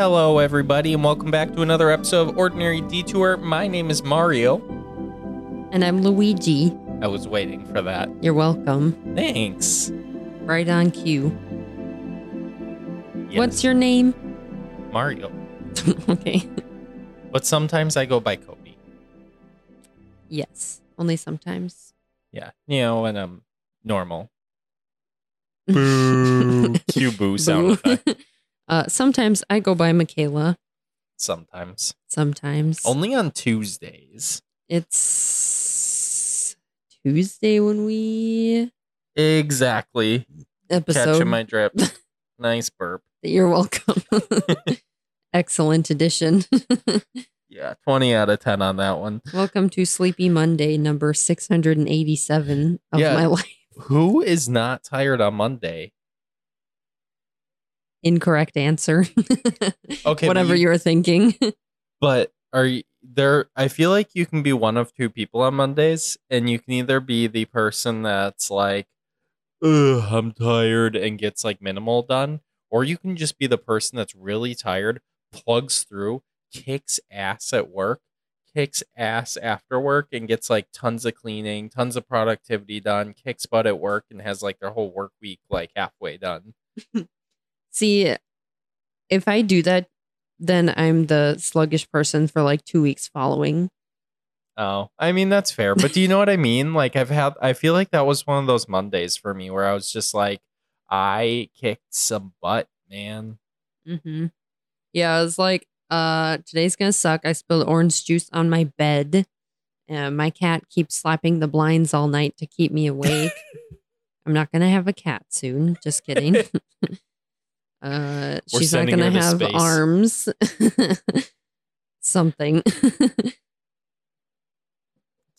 Hello, everybody, and welcome back to another episode of Ordinary Detour. My name is Mario. And I'm Luigi. I was waiting for that. You're welcome. Thanks. Right on cue. Yes, What's your name? Mario? okay. But sometimes I go by Cody. Yes. Only sometimes. Yeah, you know, when I'm normal. Boo. Cue boo sound Boo. effect. uh, sometimes I go by Michaela. Sometimes. Sometimes. Only on Tuesdays. It's Tuesday when we Exactly. episode. Catching my drip. nice burp. You're welcome. Excellent edition. Yeah, 20 out of 10 on that one. welcome to Sleepy Monday number 687 of Yeah. my life. Who is not tired on Monday? Incorrect answer. Okay, Whatever you- you, were thinking. But are you there? I feel like you can be one of two people on Mondays, and you can either be the person that's like, Ugh, I'm tired, and gets like minimal done, or you can just be the person that's really tired, plugs through, kicks ass at work, kicks ass after work, and gets like tons of cleaning, tons of productivity done, kicks butt at work, and has like their whole work week like halfway done. See, if I do that, then I'm the sluggish person for like two weeks following. Oh, I mean that's fair, but do you know what I mean? Like I've had, I feel like that was one of those Mondays for me where I was just like, I kicked some butt, man. Mm-hmm. Yeah, I was like, uh, today's gonna suck. I spilled orange juice on my bed. Uh, my cat keeps slapping the blinds all night to keep me awake. I'm not gonna have a cat soon. Just kidding. uh, We're she's not gonna to have space. arms. Something.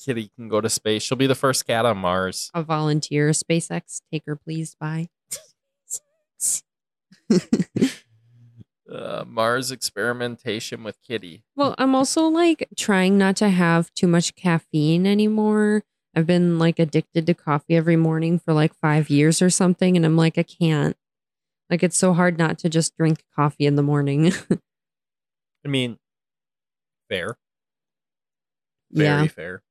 Kitty can go to space. She'll be the first cat on Mars. a volunteer. SpaceX, take her please. Bye. Uh, Mars experimentation with Kitty. Well, I'm also like trying not to have too much caffeine anymore. I've been like addicted to coffee every morning for like five years or something. And I'm like, I can't. Like, it's so hard not to just drink coffee in the morning. I mean, fair, very yeah. fair.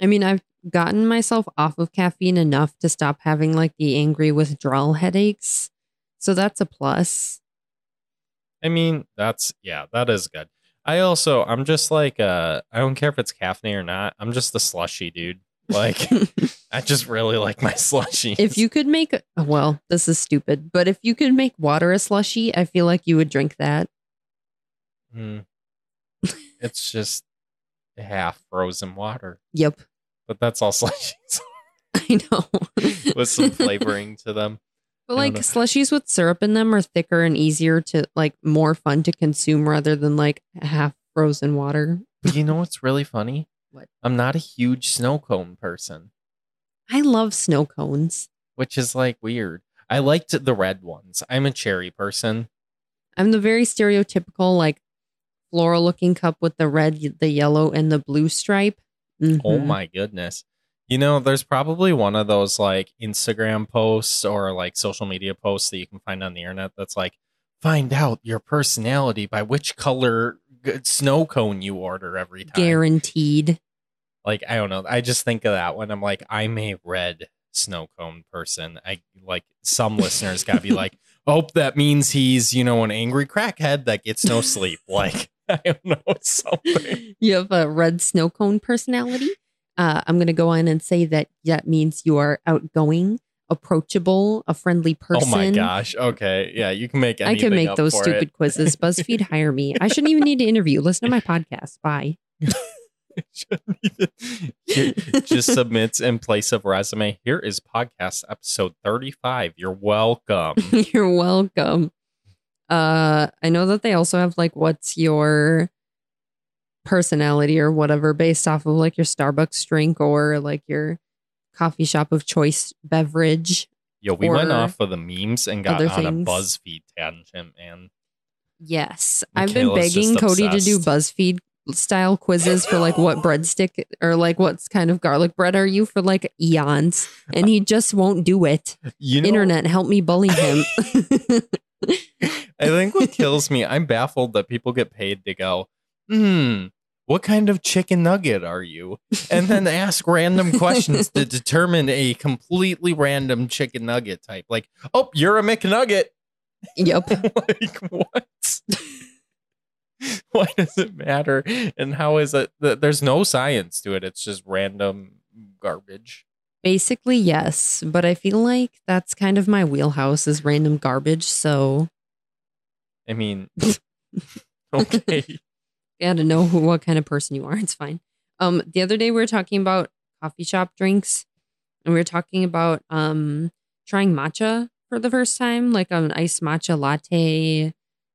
I mean, I've gotten myself off of caffeine enough to stop having like the angry withdrawal headaches. So that's a plus. I mean, that's yeah, that is good. I also, I'm just like, uh, I don't care if it's caffeine or not. I'm just the slushy dude. Like, I just really like my slushy. if you could make, well, this is stupid, but if you could make water a slushy, I feel like you would drink that. Mm. it's just half frozen water, Yep. but that's all slushies I know. with some flavoring to them. But like slushies with syrup in them are thicker and easier to like more fun to consume rather than like half frozen water. You know what's really funny? What? I'm not a huge snow cone person, I love snow cones. which is like weird. I liked the red ones. I'm a cherry person. I'm the very stereotypical like floral looking cup with the red, the yellow, and the blue stripe. Oh Mhm. my goodness. You know, there's probably one of those like Instagram posts or like social media posts that you can find on the internet that's like, find out your personality by which color g- snow cone you order every time. Guaranteed. Like, I don't know. I just think of that when I'm like, I'm a red snow cone person. I like some listeners got to be like, oh, that means he's, you know, an angry crackhead that gets no sleep. Like, I don't know, something. You have a red snow cone personality. Uh, I'm to go on and say that that means you are outgoing, approachable, a friendly person. Oh my gosh. Okay. Yeah, you can make I can make those stupid it. quizzes. BuzzFeed, hire me. I shouldn't even need to interview. Listen to my podcast. Bye. Shouldn't even- It just submits in place of resume. Here is podcast episode 35. You're welcome. You're welcome. Uh, I know that they also have like, what's your personality or whatever based off of like your Starbucks drink or like your coffee shop of choice beverage. Yo, we went off of the memes and got on things. a BuzzFeed tangent, man. Yes. I've been begging Cody to do. BuzzFeed style quizzes for like what breadstick or like what kind of garlic bread are you for like eons and he just won't do it. You know, Internet, help me bully him. I think what kills me, I'm baffled that people get paid to go, hmm, what kind of chicken nugget are you? And then ask random questions to determine a completely random chicken nugget type. Like, oh, you're a McNugget. Yep. like, what? Why does it matter? And how is it? th- There's no science to it. It's just random garbage. Basically, yes. But I feel like that's kind of my wheelhouse is random garbage. So I mean, okay. you gotta know who, what kind of person you are. It's fine. Um, the other day we were talking about coffee shop drinks, and we were talking about um trying matcha for the first time, like an iced matcha latte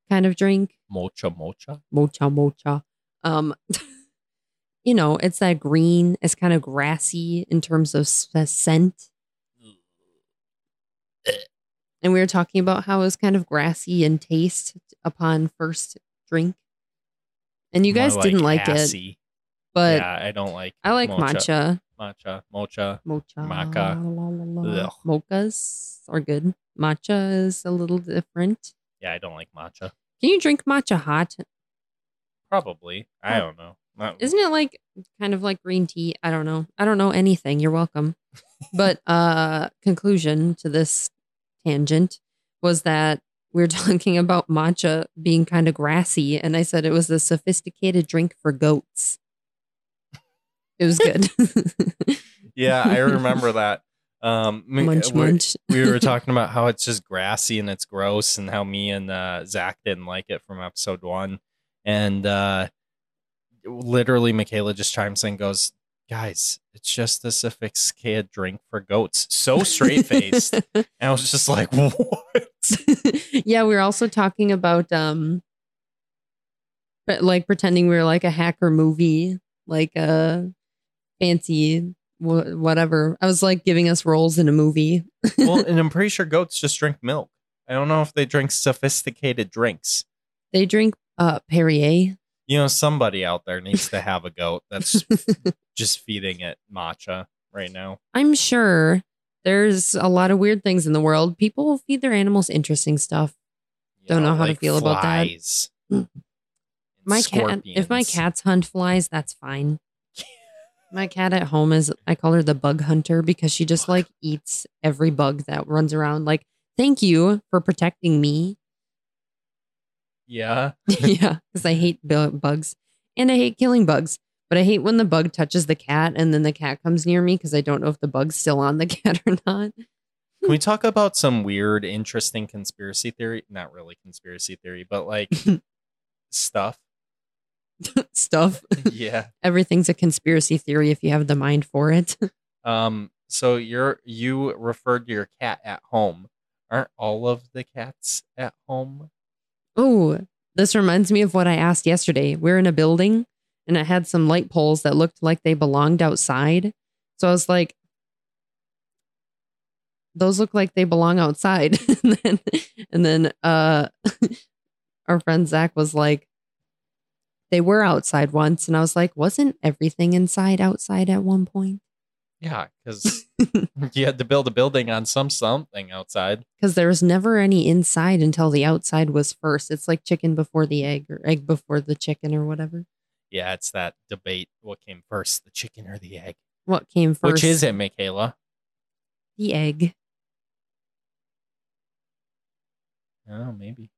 kind of drink. Mocha mocha. Mocha mocha. Um, you know, it's that green. It's kind of grassy in terms of scent. And we were talking about how it was kind of grassy in taste upon first drink. And you guys More didn't like it, but yeah, I don't like. I like mocha. matcha. Matcha, mocha. Mocha. Maca. la, la, la. Mochas are good. Matcha is a little different. Yeah, I don't like matcha. Can you drink matcha hot? Probably. I don't know. Not- Isn't it like kind of like green tea? I don't know. I don't know anything. You're welcome. but uh conclusion to this tangent was that we were talking about matcha being kind of grassy and I said it was a sophisticated drink for goats. It was good. yeah, I remember that. Um, munch we're- munch. we were talking about how it's just grassy and it's gross, and how me and uh, Zach didn't like it from episode one. And uh, literally, Michaela just chimes in, and goes, "Guys, it's just a sophisticated drink for goats." So straight faced, and I was just like, "What?" yeah, we were also talking about um but like pretending we were like a hacker movie, like a fancy wh- whatever. I was like giving us roles in a movie. well, and I'm pretty sure goats just drink milk. I don't know if they drink sophisticated drinks. They drink uh Perrier. You know, somebody out there needs to have a goat that's just feeding it matcha right now. I'm sure there's a lot of weird things in the world. People feed their animals interesting stuff. Don't know how to feel about that. Mm. My cat if my cats hunt flies, that's fine. My cat at home is I call her the bug hunter because she just like eats every bug that runs around. Like, thank you for protecting me. Yeah. yeah, because I hate bu- bugs and I hate killing bugs. But I hate when the bug touches the cat and then the cat comes near me because I don't know if the bug's still on the cat or not. Can we talk about some weird, interesting conspiracy theory? Not really conspiracy theory, but like stuff. Stuff. Yeah. Everything's a conspiracy theory if you have the mind for it. Um. So you're you referred to your cat at home. Aren't all of the cats at home? Oh, this reminds me of what I asked yesterday. We're in a building and it had some light poles that looked like they belonged outside. So I was like, those look like they belong outside. and then, and then uh, our friend Zach was like, they were outside once. And I was like, wasn't everything inside outside at one point? Yeah, because you had to build a building on some something outside. Because there was never any inside until the outside was first. It's like chicken before the egg or egg before the chicken or whatever. Yeah, it's that debate. What came first, the chicken or the egg? What came first? Which is it, Michaela? The egg. Oh, maybe.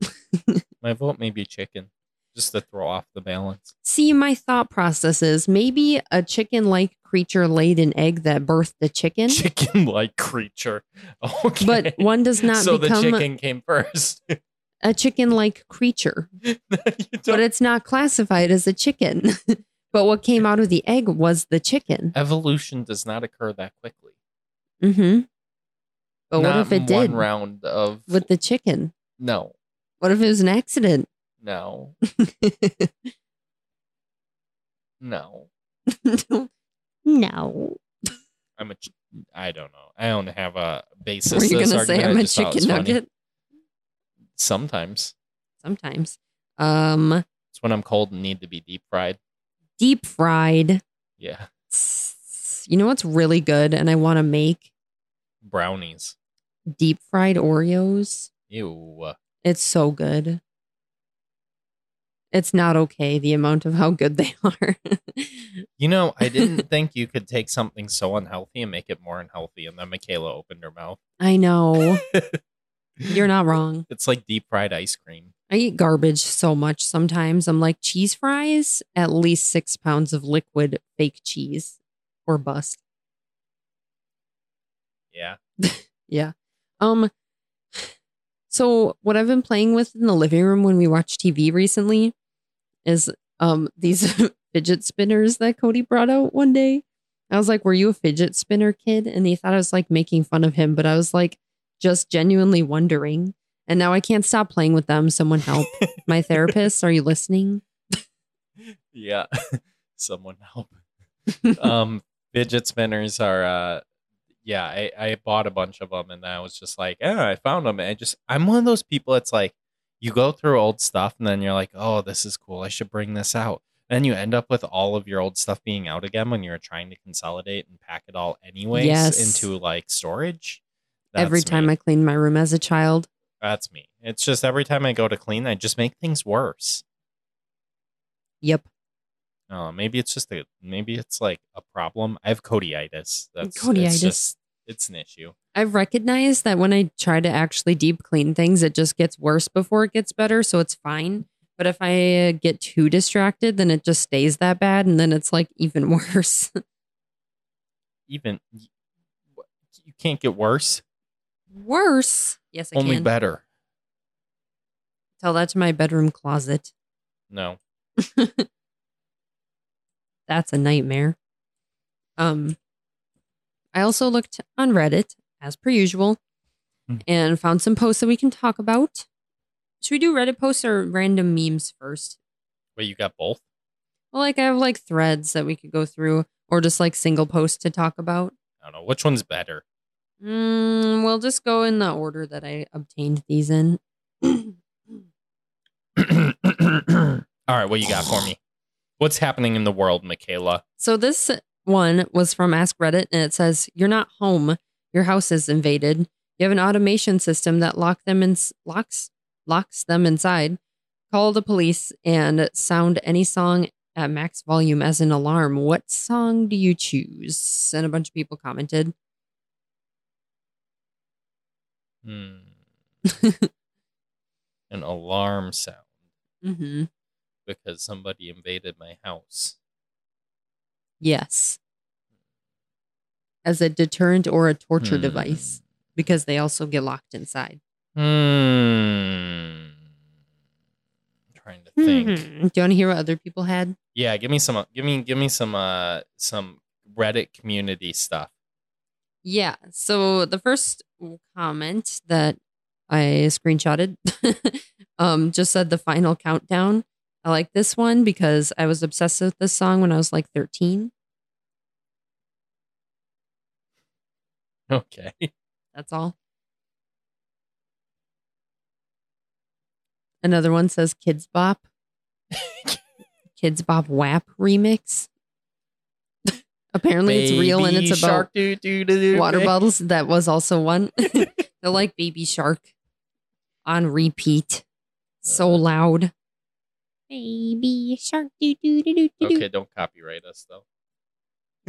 My vote may be chicken, just to throw off the balance. See, my thought process is maybe a chicken like creature laid an egg that birthed a chicken, Chicken-like creature. Okay. but one does not so the chicken came first. a chicken like creature, but it's not classified as a chicken. but what came out of the egg was the chicken. Evolution does not occur that quickly. Mm hmm. But what if it did One round of with the chicken? no, What if it was an accident? No, no. no. I'm a. ch- I don't know. I don't have a basis. Were you going to say. I'm a chicken funny. nugget? Sometimes Sometimes. Um, it's when I'm cold and need to be deep fried. deep fried. Yeah, You know what's really good and I want to make? brownies. Deep fried Oreos. Ew. It's so good. It's not okay the amount of how good they are. You know, I didn't think you could take something so unhealthy and make it more unhealthy. And then Michaela opened her mouth. I know. You're not wrong. It's like deep fried ice cream. I eat garbage so much sometimes. I'm like, cheese fries, at least six pounds of liquid fake cheese or bust. Yeah. Yeah. Um so what I've been playing with in the living room when we watch TV recently is um these fidget spinners that Cody brought out one day. I was like, "Were you a fidget spinner kid?" And he thought I was like making fun of him, but I was like just genuinely wondering. And now I can't stop playing with them. Someone help. My therapist, are you listening? Yeah. Someone help. um fidget spinners are uh yeah I, I bought a bunch of them and i was just like yeah i found them and i just i'm one of those people it's like you go through old stuff and then you're like oh this is cool i should bring this out and then you end up with all of your old stuff being out again when you're trying to consolidate and pack it all anyways Yes. into like storage Every time me. I cleaned my room as a child. that's me it's just every time i go to clean i just make things worse Yep. Oh, maybe it's just a maybe it's like a problem. I have codyitis. That's Codyitis. It's, just, it's an issue. I've recognized that when I try to actually deep clean things, it just gets worse before it gets better. So it's fine. But if I uh, get too distracted, then it just stays that bad. And then it's like even worse. Even you can't get worse. worse. Yes, I Only can. better. Tell that to my bedroom closet. No. That's a nightmare. Um, I also looked on Reddit as per usual Hmm. and found some posts that we can talk about. Should we do Reddit posts or random memes first? Wait, you got both? Well, like I have like threads that we could go through, or just like single posts to talk about. I don't know. Which one's better? Mm, we'll just go in the order that I obtained these in. All right, what you got for me? What's happening in the world, Michaela? so this one was from Ask Reddit, and it says, "You're not home. Your house is invaded. You have an automation system that lock them in locks locks them inside. Call the police and sound any song at max volume as an alarm. What song do you choose?" And a bunch of people commented. Hmm. An alarm sound hmm because somebody invaded my house. Yes. As a deterrent or a torture Hmm. device, because they also get locked inside. Hmm. Trying to think. Mhm. Do you want to hear what other people had? Yeah, give me some. Give me. Give me some. Uh, some Reddit community stuff. Yeah. So the first comment that I screenshotted um, just said the final countdown. I like this one because I was obsessed with this song when I was like 13. Okay. That's all. Another one says Kidz Bop. Kidz Bop WAP remix. Apparently it's real and it's about shark, doo, doo, doo, doo, water ba- bottles. That was also one. They're like Baby Shark on repeat. So Uh. loud. Baby Shark. Doo, doo, doo, doo, doo, doo. Okay, don't copyright us though.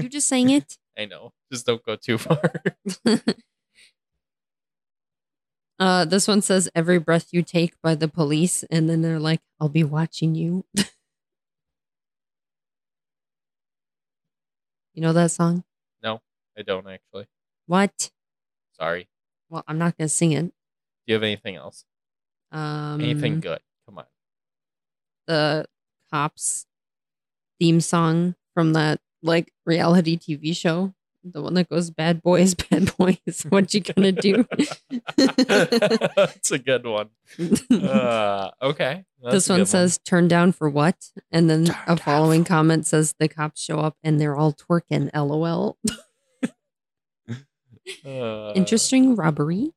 You just sang it. I know. Just don't go too far. uh, this one says "Every breath you take" by the Police, and then they're like, "I'll be watching you." you know that song? No, I don't actually. What? Sorry. Well, I'm not gonna sing it. Do you have anything else? Um, Anything good? Come on. the cops theme song from that like reality TV show, the one that goes "Bad Boys, Bad Boys." What you gonna do? That's a good one. Uh, okay. This one says "Turn down for what?" and then Turn a following for- comment says the cops show up and they're all twerking. LOL. Uh, Interesting robbery.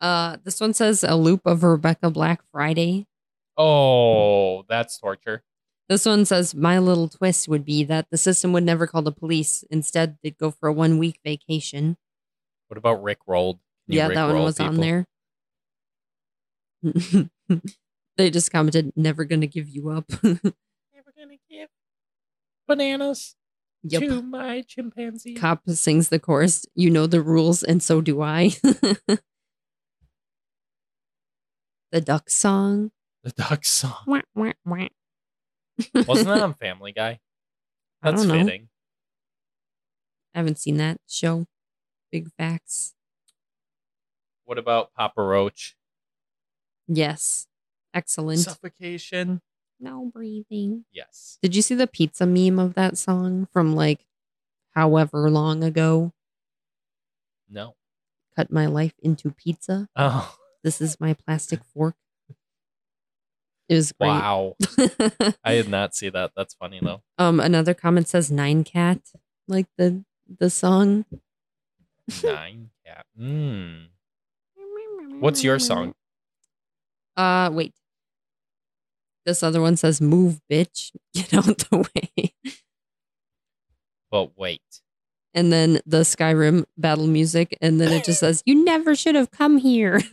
Uh, this one says a loop of Rebecca Black Friday. Oh, that's torture. This one says my little twist would be that the system would never call the police. Instead, they'd go for a one week vacation. What about Rick Rolled? Can yeah, Rick that one roll was on there. they just commented, "Never gonna give you up." Never gonna give bananas yep. to my chimpanzee. Cop sings the chorus. You know the rules, and so do I. the duck song. the duck song. Wah, wah, wah. Wasn't that on Family Guy? I That's don't know. fitting. I haven't seen that show. Big facts. What about Papa Roach? Yes. Excellent. Suffocation. no breathing. Yes. Did you see the pizza meme of that song from like however long ago? No. Cut my life into pizza. Oh This is my plastic fork. It was great. wow! I did not see that. That's funny though. um, another comment says Nyan Cat, like the the song. Nyan cat. Mm. What's your song? Uh, wait. This other one says "Move, bitch, get out the way." But wait. and then the Skyrim battle music, and then it just says, "You never should have come here."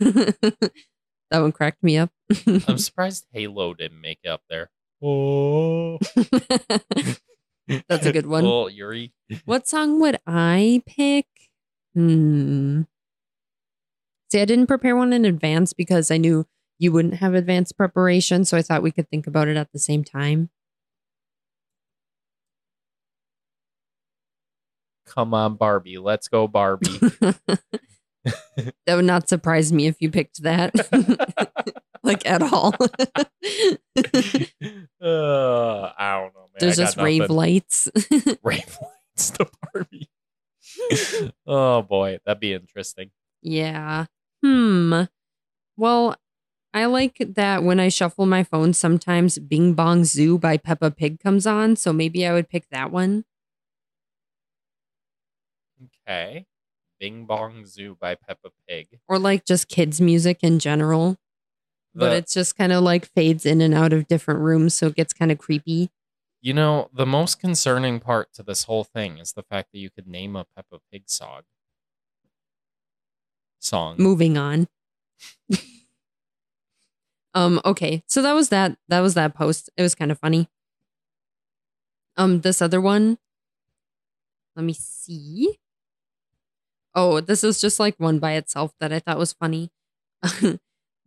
that one cracked me up. I'm surprised Halo didn't make it up there. Oh. That's a good one. Little Yuri. what song would I pick? Hmm. See, I didn't prepare one in advance because I knew you wouldn't have advanced preparation, so I thought we could think about it at the same time. Come on, Barbie. Let's go, Barbie. that would not surprise me if you picked that, like at all. uh, I don't know, man. There's just rave lights. Rave lights to Barbie. oh boy, that'd be interesting. Yeah. Hmm. Well, I like that when I shuffle my phone, sometimes Bing Bong Zoo by Peppa Pig comes on. So maybe I would pick that one. Okay. Bing Bong Zoo by Peppa Pig. Or like just kids' music in general. But it's just kind of like fades in and out of different rooms. So it gets kind of creepy. You know, the most concerning part to this whole thing is the fact that you could name a Peppa Pig song. Song. Moving on. um, okay. So that was that. That was that post. It was kind of funny. Um, this other one. Let me see. Oh, this is just like one by itself that I thought was funny.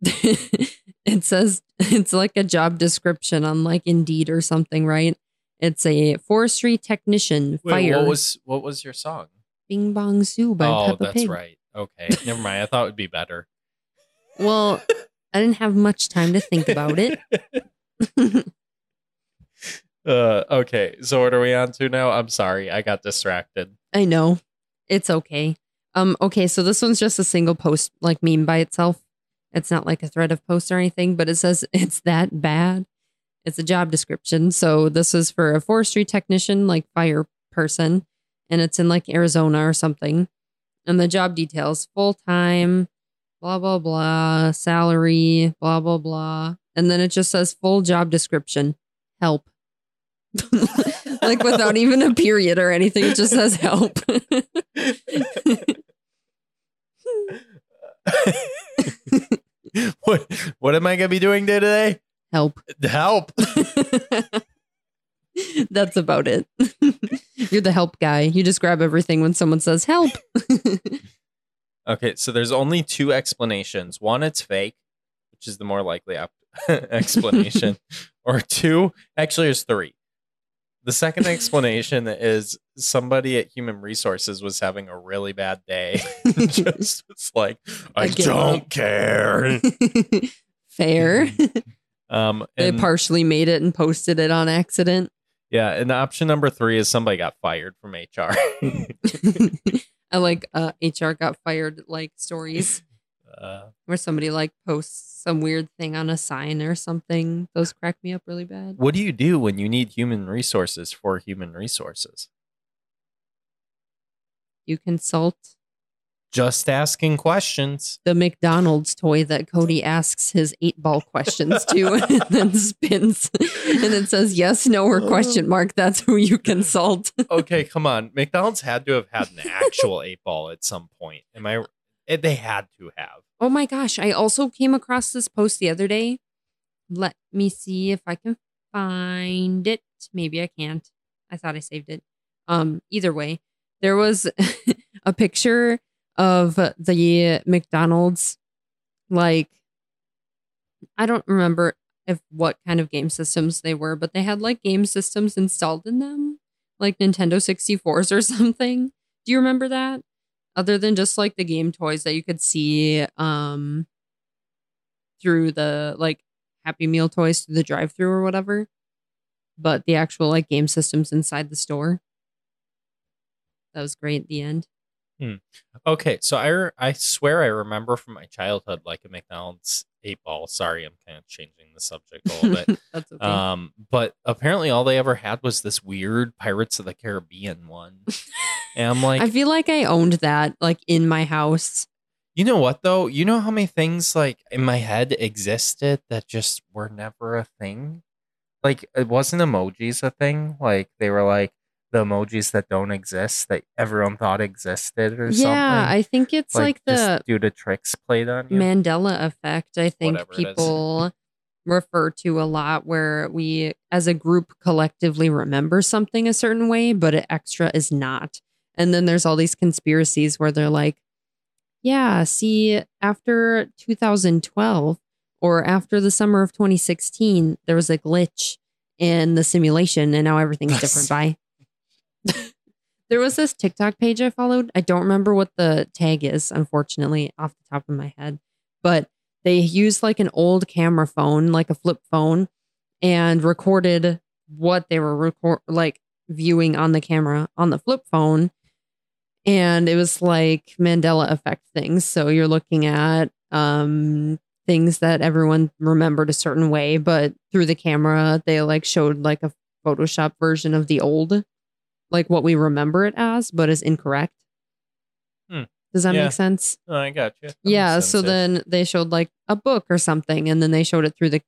it says it's like a job description on like Indeed or something, right? It's a forestry technician. Wait, fire. what was what was your song? Bing Bong Zoo by oh, Peppa that's right. Okay, never mind. I thought it would be better. Well, I didn't have much time to think about it. Uh, okay, so what are we on to now? I'm sorry, I got distracted. I know. It's okay. Um, okay, so this one's just a single post, like meme by itself. It's not like a thread of posts or anything, but it says it's that bad. It's a job description. So this is for a forestry technician, like fire person, and it's in like Arizona or something. And the job details full time, blah, blah, blah, salary, blah, blah, blah. And then it just says full job description, help. like without even a period or anything, it just says help. what what am I gonna be doing day today? help. Help. That's about it. You're the help guy. You just grab everything when someone says help. Okay, so there's only two explanations. One, it's fake, which is the more likely explanation. or two, actually, there's three. The second explanation is somebody at Human Resources was having a really bad day. Just was like, I, I don't up." care. Fair. Um, they partially made it and posted it on accident. yeah, and option number three is somebody got fired from HR. I like uh, HR got fired like stories uh, where somebody like posts some weird thing on a sign or something. Those crack me up really bad. what do you do when you need human resources for human resources? You consult Just asking questions. the McDonald's toy that Cody asks his eight ball questions to and then spins and it says yes, no, or question mark. That's who you consult. okay, come on. McDonald's had to have had an actual eight ball at some point. Am I? It, they had to have. Oh my gosh, I also came across this post the other day. Let me see if I can find it. Maybe I can't. I thought I saved it. Um either way, there was a picture of the McDonald's like I don't remember if what kind of game systems they were, but they had like game systems installed in them, like Nintendo 64s or something. Do you remember that? Other than just like the game toys that you could see um through the like Happy Meal toys through the drive-through or whatever. But the actual like game systems inside the store. That was great at the end. Okay, so I re- I swear I remember from my childhood like a McDonald's eight ball. Sorry, I'm kind of changing the subject a little bit. That's okay. Um, but apparently all they ever had was this weird Pirates of the Caribbean one. and I'm like, I feel like I owned that like in my house. you know what though? You know how many things like in my head existed that just were never a thing? Like it wasn't emojis a thing. Like they were like the emojis that don't exist that everyone thought existed or Yeah, something. I think it's like, the just due to tricks played on you. Mandela effect, I think Whatever people refer to a lot where we as a group collectively remember something a certain way, but it extra is not. And then there's all these conspiracies where they're like, yeah, see, after 2012 or after the summer of 2016, there was a glitch in the simulation and now everything's different. Bye. there was this TikTok page I followed. I don't remember what the tag is, unfortunately, off the top of my head, but they used like an old camera phone, like a flip phone, and recorded what they were record like viewing on the camera on the flip phone. And it was like Mandela effect things. So you're looking at um things that everyone remembered a certain way, but through the camera, they like showed like a Photoshop version of the old, like what we remember it as, but is incorrect. Hmm. Does that Yeah. make sense? Oh, I got you. That yeah so then they showed like a book or something and then they showed it through the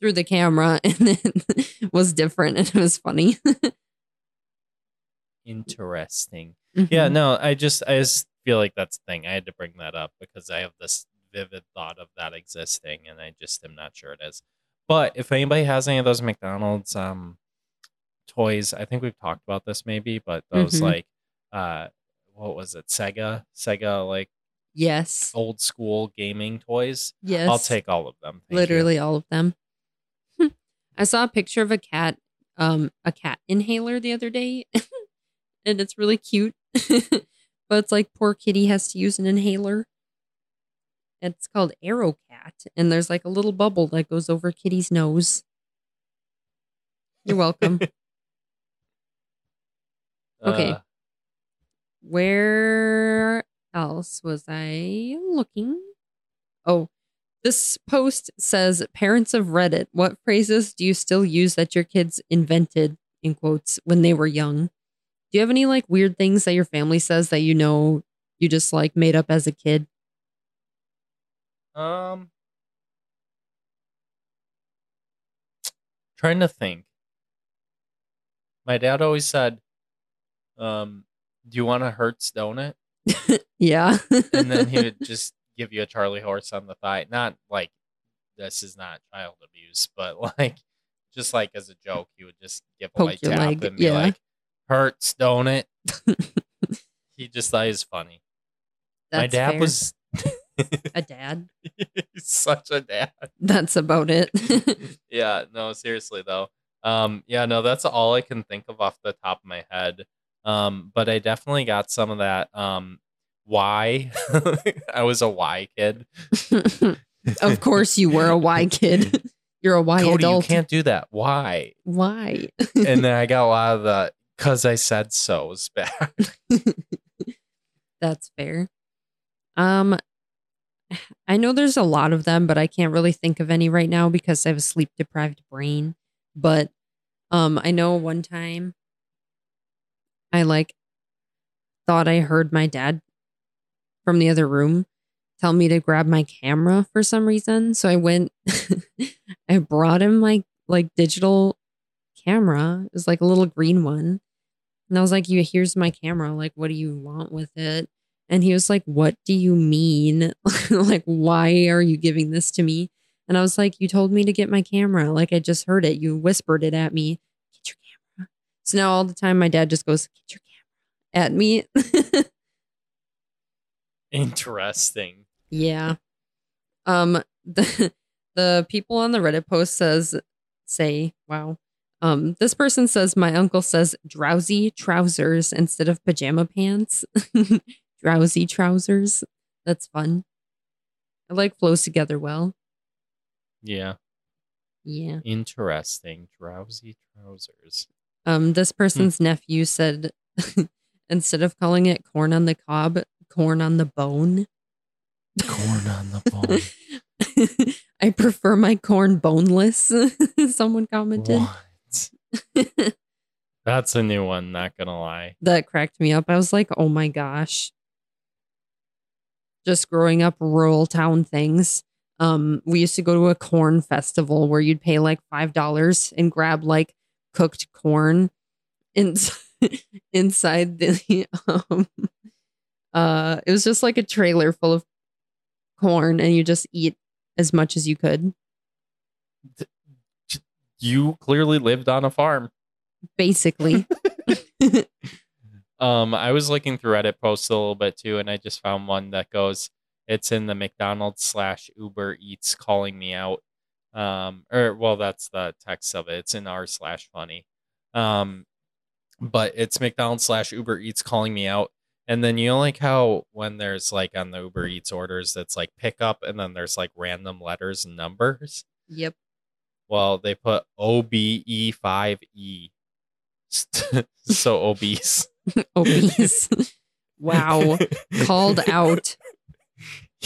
through the camera and it was different and it was funny interesting. Yeah, Mhm. no, I just I just feel like that's the thing. I had to bring that up because I have this vivid thought of that existing and I just am not sure it is. But if anybody has any of those McDonald's um toys, I think we've talked about this maybe, but those Mhm. like uh what was it? Sega, Sega like yes old school gaming toys. yes I'll take all of them. Thank you. literally all of them i saw a picture of a cat um a cat inhaler the other day and it's really cute but it's like poor kitty has to use an inhaler it's called arrow cat and there's like a little bubble that goes over kitty's nose you're welcome Okay. Uh, Where else was I looking? Oh, this post says parents of Reddit, what phrases do you still use that your kids invented in quotes when they were young? Do you have any like weird things that your family says that you know you just like made up as a kid? Um, trying to think. My dad always said, um, "Do you want a Hertz donut?" Yeah. And then he would just give you a Charlie horse on the thigh. Not like this is not child abuse, but like just like as a joke, he would just give a Poke light your tap leg, and be yeah. like, "Hertz donut." he just thought he was funny. My dad fair. was a dad. he's such a dad. That's about it. yeah, no, seriously though. Um, yeah, no, that's all I can think of off the top of my head. Um, but I definitely got some of that. Um, why? I was a why kid. of course you were a why kid. You're a Y Cody, adult. you can't do that. Why? Why? and then I got a lot of the because I said so. so's back. That's fair. Um I know there's a lot of them, but I can't really think of any right now because I have a sleep deprived brain. But um I know one time I like thought I heard my dad from the other room tell me to grab my camera for some reason. So I went I brought him my like digital camera. It was like a little green one. And I was like, "You here's my camera. Like, what do you want with it?" And he was like, What do you mean? like, why are you giving this to me? And I was like, You told me to get my camera. Like, I just heard it. You whispered it at me. Get your camera. So now all the time, my dad just goes, Get your camera at me. Interesting. yeah. Um, the, the people on the Reddit post says, say, wow. Um, this person says, my uncle says drowsy trousers instead of pajama pants. drowsy trousers. That's fun. I like flows together well. Yeah. Yeah. Interesting. Drowsy trousers. Um, this person's nephew said instead of calling it corn on the cob, corn on the bone. Corn on the bone. I prefer my corn boneless. Someone commented. what? That's a new one, not gonna lie. that cracked me up. I was like, oh my gosh. Just growing up rural town things. Um, we used to go to a corn festival where you'd pay like five dollars and grab like cooked corn in, inside the um uh it was just like a trailer full of corn and you just eat as much as you could. You clearly lived on a farm. Basically. Um, I was looking through Reddit posts a little bit too, and I just found one that goes, "It's in the McDonald's slash Uber Eats calling me out." Um, or well, that's the text of it. It's in r slash funny. Um, but it's McDonald's slash Uber Eats calling me out. And then you know like how when there's like on the Uber Eats orders that's like pickup and then there's like random letters and numbers. yep. Well, they put OBE five E. so obese. Obese. wow. Called out.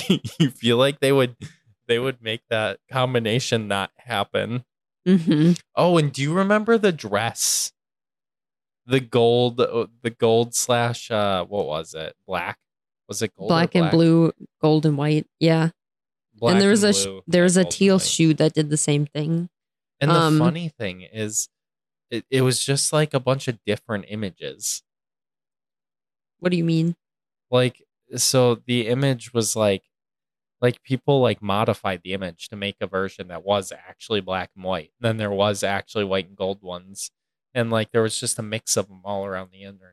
you feel like they would they would make that combination not happen. hmm Oh, and do you remember the dress? The gold uh, the gold slash uh what was it? Black? Was it gold? or Black and blue, gold and white. Yeah. Black and there was a sh- blue, there was a teal shoe that did the same thing. And the um, funny thing is it, it was just like a bunch of different images. What do you mean? like so the image was like like people like modified the image to make a version that was actually black and white then there was actually white and gold ones and like there was just a mix of them all around the internet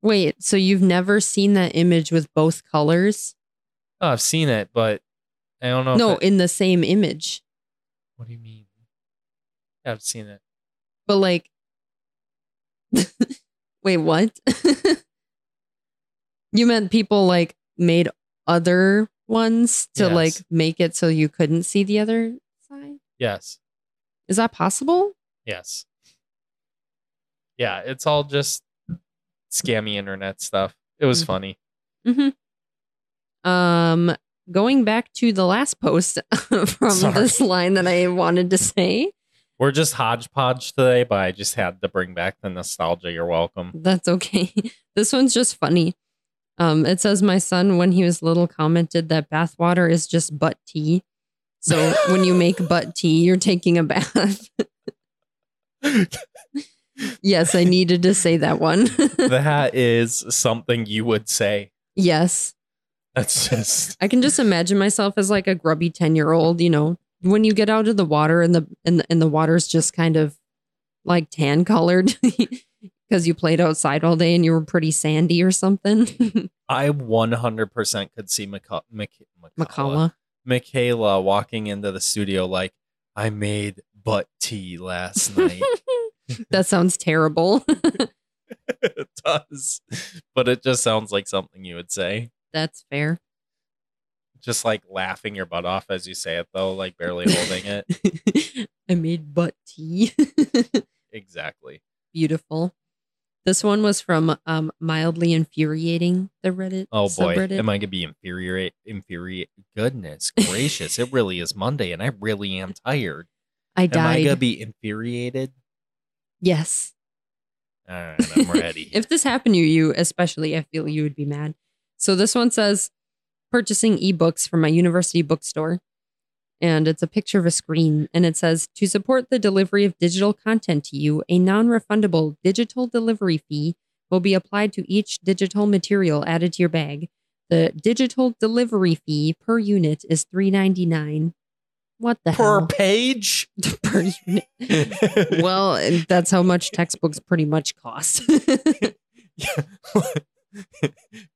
Wait, so you've never seen that image with both colors? oh i've seen it but i don't know no, it- in the same image. what do you mean yeah, i've seen it But like Wait, what? you meant people like made other ones to Yes. like make it so you couldn't see the other side? yes Is that possible? yes yeah it's all just scammy internet stuff it was Mhm. funny Mm-hmm. Um, going back to the last post from Sorry. this line that I wanted to say. we're just hodgepodge today but i just had to bring back the nostalgia you're welcome That's okay. This one's just funny. Um, it says my son, when he was little, commented that bathwater is just butt tea. So when you make butt tea, you're taking a bath. yes, I needed to say that one. that is something you would say. yes. That's just I can just imagine myself as like a grubby 10 year old, you know, when you get out of the water and the and the, and the water's just kind of like tan colored because you played outside all day and you were pretty sandy or something. I 100% could see Michaela, Michaela walking into the studio like I made butt tea last night. that sounds terrible. it does. But it just sounds like something you would say. That's fair. Just like laughing your butt off as you say it though, like barely holding it. I made butt tea. Exactly. Beautiful. This one was from um, mildly infuriating the Reddit. Oh boy, subreddit. am I gonna be infuriate? Infuriate? Goodness gracious! it really is Monday, and I really am tired. I Am I died. gonna be infuriated? yes. All right, I'm ready. if this happened to you, especially, I feel you would be mad. So this one says purchasing ebooks from my university bookstore. And it's a picture of a screen. And it says to support the delivery of digital content to you, a non refundable digital delivery fee will be applied to each digital material added to your bag. The digital delivery fee per unit is three ninety nine. What the hell? Per hell? page? per unit. Well, that's how much textbooks pretty much cost.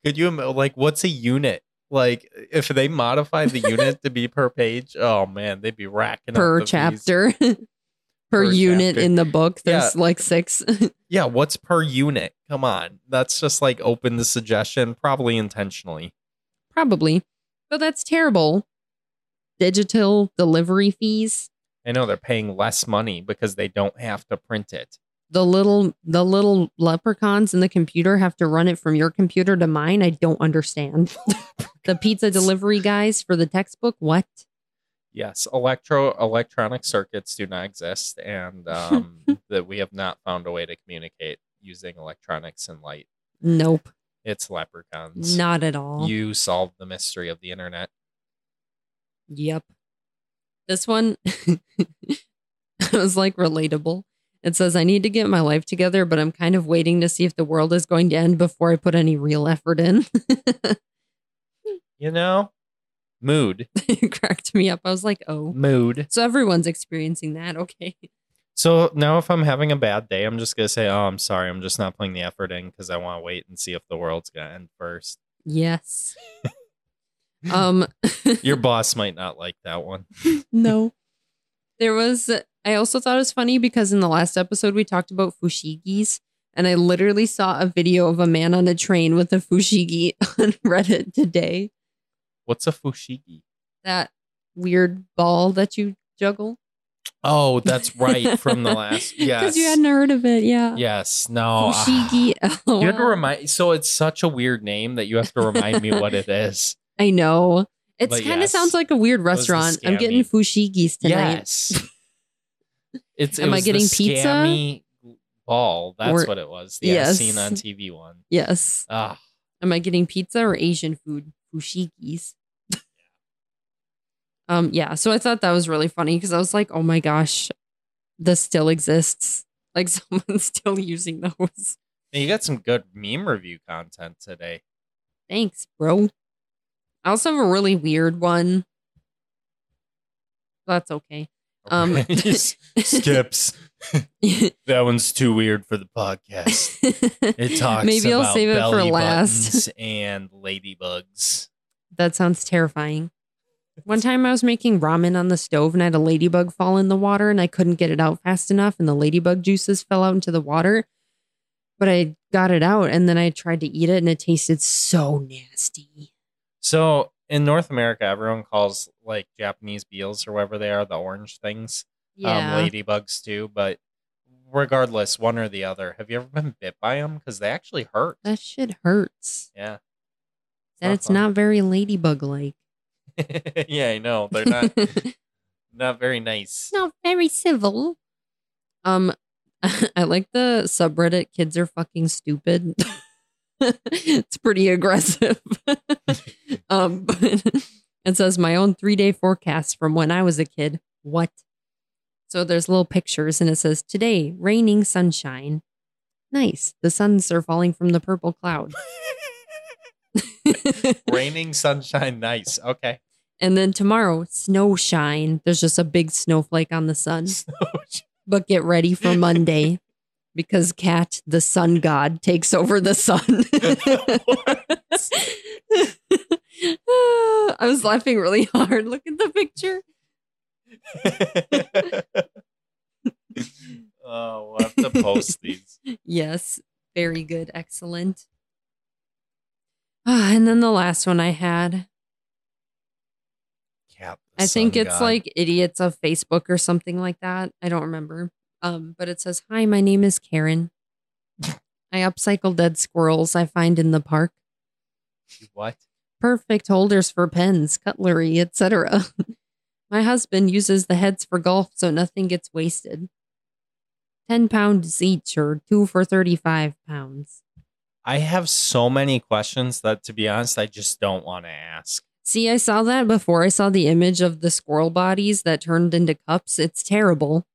Could you like what's a unit? Like if they modify the unit to be per page, oh man, they'd be racking up per chapter. per, Per unit chapter. in the book. There's like six. Yeah, what's per unit? Come on. That's just like open the suggestion, probably intentionally. Probably. But that's terrible. Digital delivery fees. I know they're paying less money because they don't have to print it. The little the little leprechauns in the computer have to run it from your computer to mine. I don't understand. the pizza delivery guys for the textbook. What? Yes, electro electronic circuits do not exist, and um, that we have not found a way to communicate using electronics and light. Nope. It's leprechauns. Not at all. You solved the mystery of the internet. Yep. This one was like relatable. It says, I need to get my life together, but I'm kind of waiting to see if the world is going to end before I put any real effort in. You know, mood, it cracked me up. I was like, oh. mood. So everyone's experiencing that. Okay. So now, if I'm having a bad day, I'm just gonna say, "Oh, I'm sorry. I'm just not putting the effort in because I want to wait and see if the world's gonna end first. Yes. um, Your boss might not like that one. no. There was, I also thought it was funny because in the last episode we talked about fushigis, and I literally saw a video of a man on a train with a fushigi on Reddit today. What's a fushigi? That weird ball that you juggle. Oh, that's right from the last. Because you hadn't heard of it. Yeah. yes. No, ah. Fushigi. You have to remind. So it's such a weird name that you have to remind me what it is. I know. It kind of yes, sounds like a weird restaurant. I'm getting fushigis tonight. Yes. It's. it Am I getting pizza? Ball. That's Or- what it was. The Yes. seen on TV one. Yes. Ah, Am I getting pizza or Asian food? Fushigis. um, yeah. So I thought that was really funny because I was like, oh my gosh, this still exists. Like someone's still using those. you got some good meme review content today. Thanks, bro. I also have a really weird one. That's okay. Um, skips. That one's too weird for the podcast. It talks Maybe I'll save it for last. and ladybugs. That sounds terrifying. One time I was making ramen on the stove and I had a ladybug fall in the water and I couldn't get it out fast enough and the ladybug juices fell out into the water. But I got it out and then I tried to eat it and it tasted so nasty. So in North America, everyone calls like Japanese beetles or whatever they are the orange things, Yeah. um, ladybugs too. But regardless, one or the other. Have you ever been bit by them? Because they actually hurt. that shit hurts. Yeah. That it's fun. not very ladybug like. yeah, I know they're not not very nice. not very civil. Um, I like the subreddit. Kids are fucking stupid. It's pretty aggressive. um, but it says my own three day forecast from when I was a kid. What? So there's little pictures, and it says today raining sunshine. Nice. The suns are falling from the purple cloud. Raining sunshine, nice. Okay. and then tomorrow, snow shine. There's just a big snowflake on the sun. but get ready for Monday because Cat, the sun god, takes over the sun. I was laughing really hard. Look at the picture. oh, we'll have to post these. Yes, very good. Excellent. Ah, and then the last one I had, Cap, the I think it's god. like idiots of Facebook or something like that. I don't remember. Um, but it says, Hi, my name is Karen. I upcycle dead squirrels I find in the park. what? perfect holders for pens, cutlery, etc. My husband uses the heads for golf so nothing gets wasted. 10 pounds each or two for 35 pounds. I have so many questions that, to be honest, I just don't want to ask. See, I saw that before I saw the image of the squirrel bodies that turned into cups. It's terrible.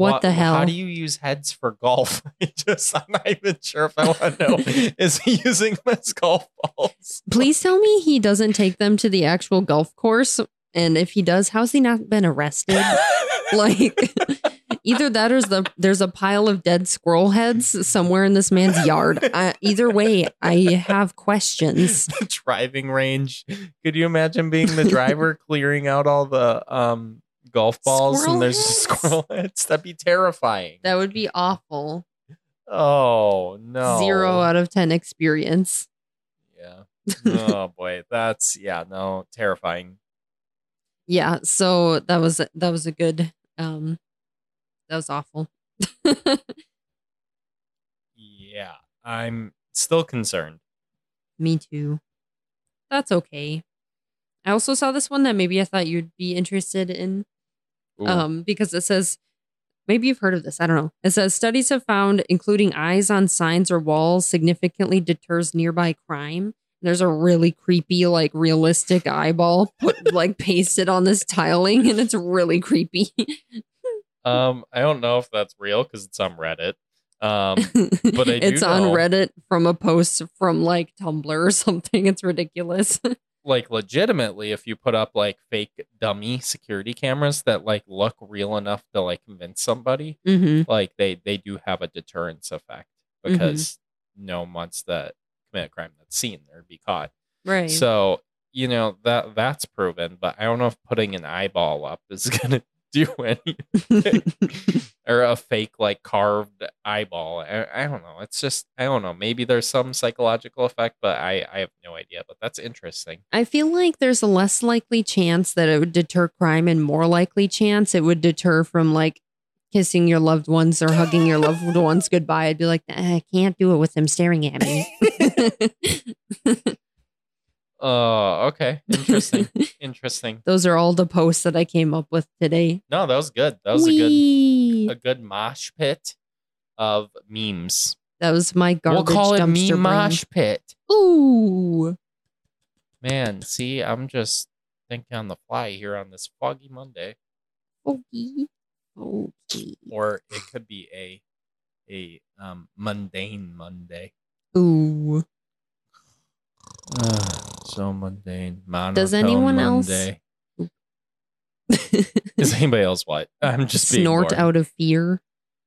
What Wha- the hell? How do you use heads for golf? I just I'm not even sure if I want to know. Is he using as golf balls? Please tell me he doesn't take them to the actual golf course. And if he does, how's he not been arrested? like either that or the there's a pile of dead squirrel heads somewhere in this man's yard. Uh, either way, I have questions. the driving range. Could you imagine being the driver clearing out all the um golf balls Squirrel and there's heads? squirrel heads? That'd be terrifying. That would be awful. oh no. Zero out of ten experience. Yeah. oh boy. That's yeah, no, terrifying. Yeah, so that was that was a good um that was awful. Yeah. I'm still concerned. Me too. That's okay. I also saw this one that maybe I thought you'd be interested in. Ooh. Um, because it says maybe you've heard of this. I don't know. It says studies have found including eyes on signs or walls significantly deters nearby crime. There's a really creepy, like realistic eyeball put like pasted on this tiling, and it's really creepy. um, I don't know if that's real because it's on Reddit. Um, But I do it's on know- Reddit from a post from like Tumblr or something. It's ridiculous. Like legitimately if you put up like fake dummy security cameras that like look real enough to like convince somebody hmm like they they do have a deterrence effect Mm-hmm. because no one wants to commit a crime that's seen or be caught Right. so you know that that's proven but i don't know if putting an eyeball up is gonna do anything or a fake like carved eyeball I, I don't know it's just i don't know maybe there's some psychological effect but i i have no idea but that's interesting I feel like there's a less likely chance that it would deter crime and more likely chance it would deter from like kissing your loved ones or hugging your loved ones goodbye. I'd be like, "Eh, I can't do it with them staring at me. Oh, okay. Interesting. Interesting. Those are all the posts that I came up with today. No, that was good. That was a good a good mosh pit of memes. That was my garbage we'll call it dumpster meme mosh pit. Ooh. Man, see, I'm just thinking on the fly here on this foggy Monday. Foggy. Foggy. Or it could be a a um mundane Monday. Ooh. So mundane. Monotone Does anyone else- Monday. Is anybody else what? I'm just being Snort out of fear.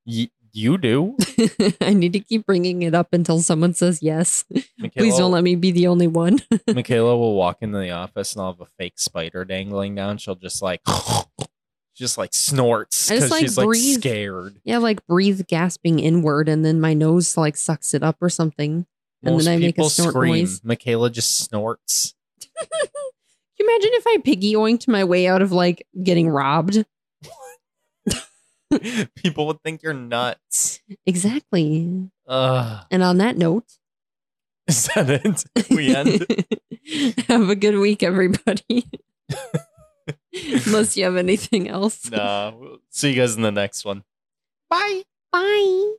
Y- you do? I need to keep bringing it up until someone says yes. Michaela, Please don't let me be the only one. Michaela will walk into the office and I'll have a fake spider dangling down. She'll just like, just like snorts because like, she's like scared. yeah, like breathe gasping inward, and then my nose like sucks it up or something. And Most then I make a snort scream. noise. Michaela just snorts. Can you imagine if I piggy oinked my way out of like getting robbed? people would think you're nuts. Exactly. Ugh. And on that note, Is that it? We end. have a good week, everybody. Unless you have anything else. nah. We'll see you guys in the next one. Bye. Bye.